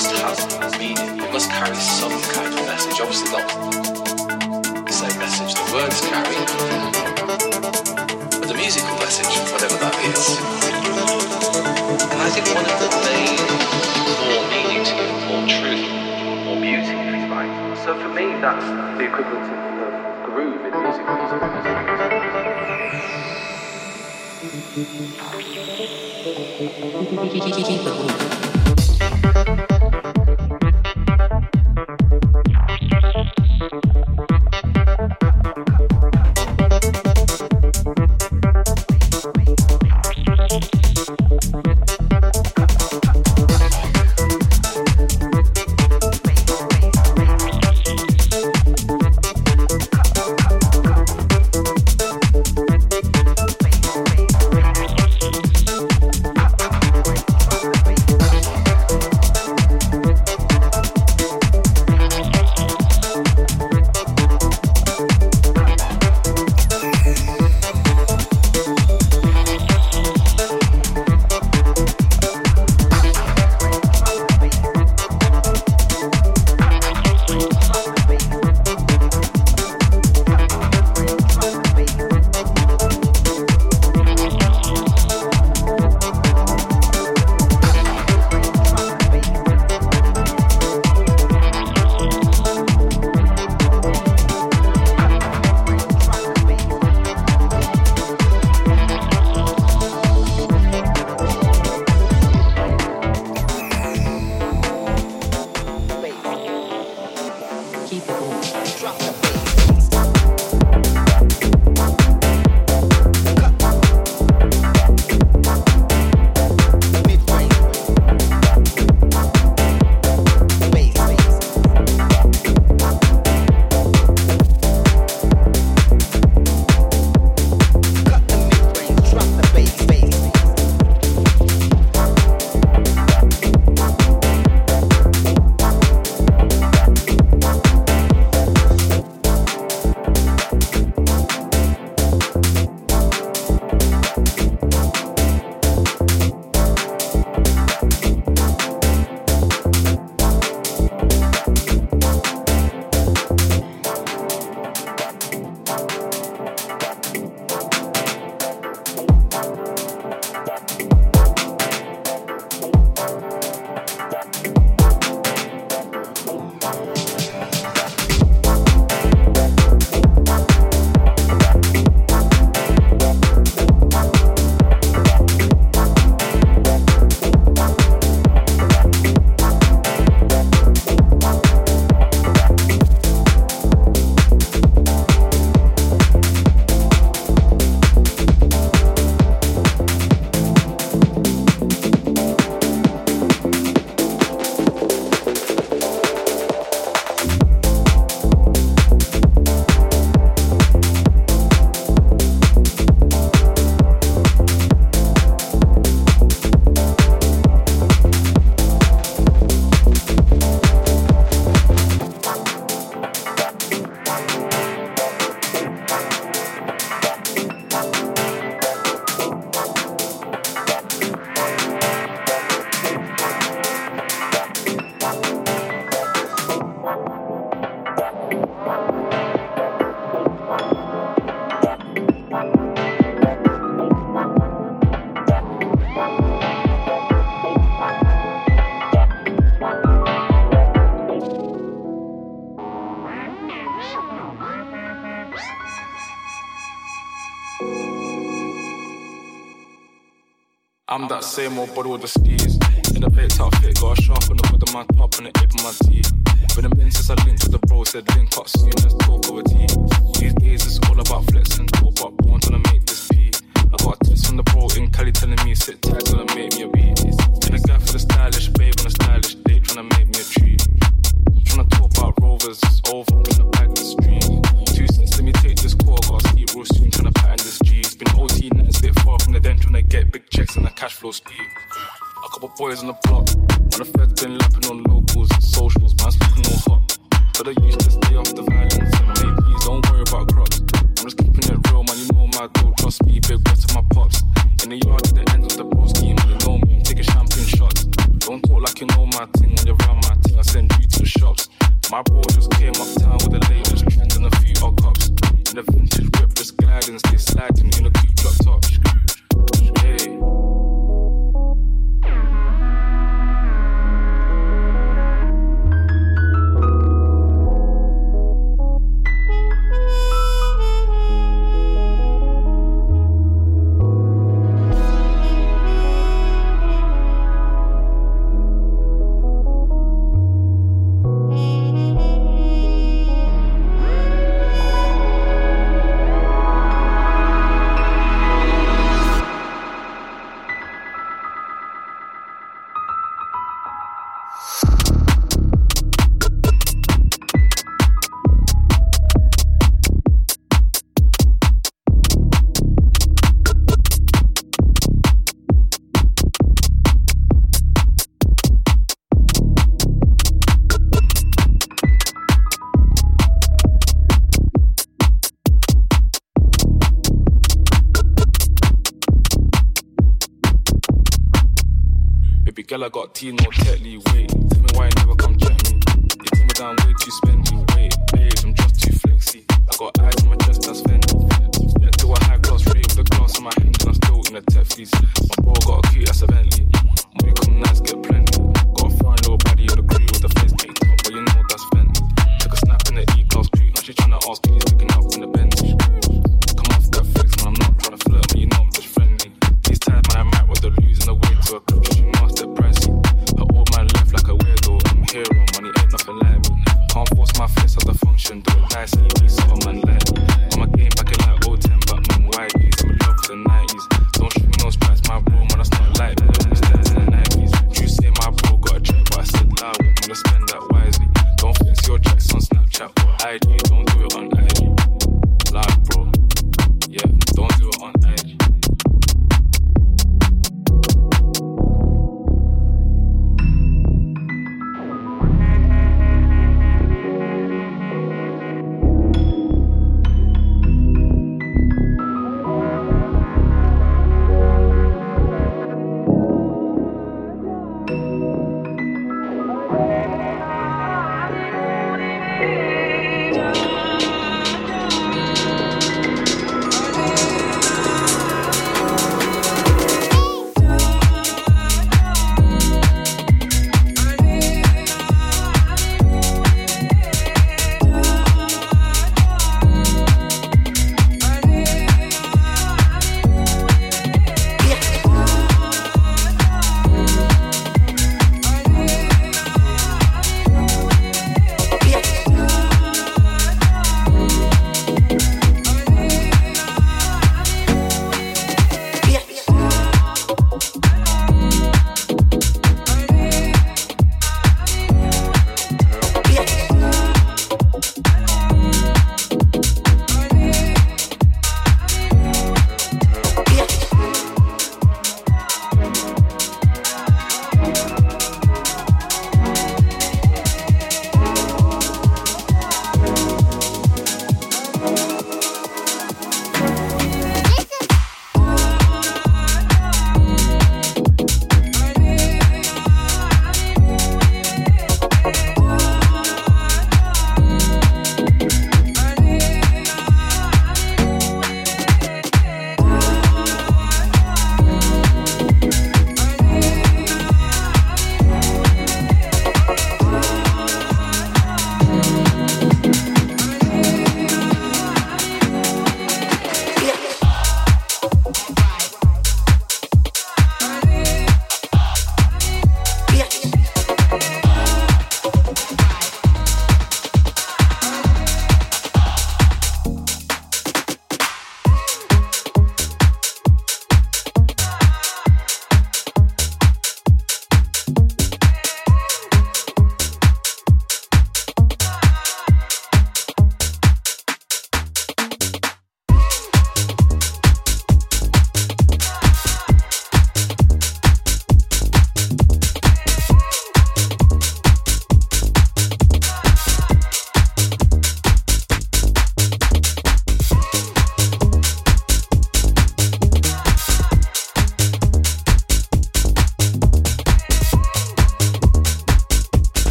must have meaning. It must carry some kind of message. Obviously, not the same message the words carry, but the musical message, whatever that is. And I think one of the main more meaning to it, more truth, more beauty, if you like. So for me, that's the equivalent of groove in music. I'm that same old bottle with the skis. In a plate's outfit, got a sharp on the with my top and the tip of my teeth. Been a minute since I linked with the bro, said link up soon, let's talk over tea. These days it's all about flexing. boys in the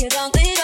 you don't think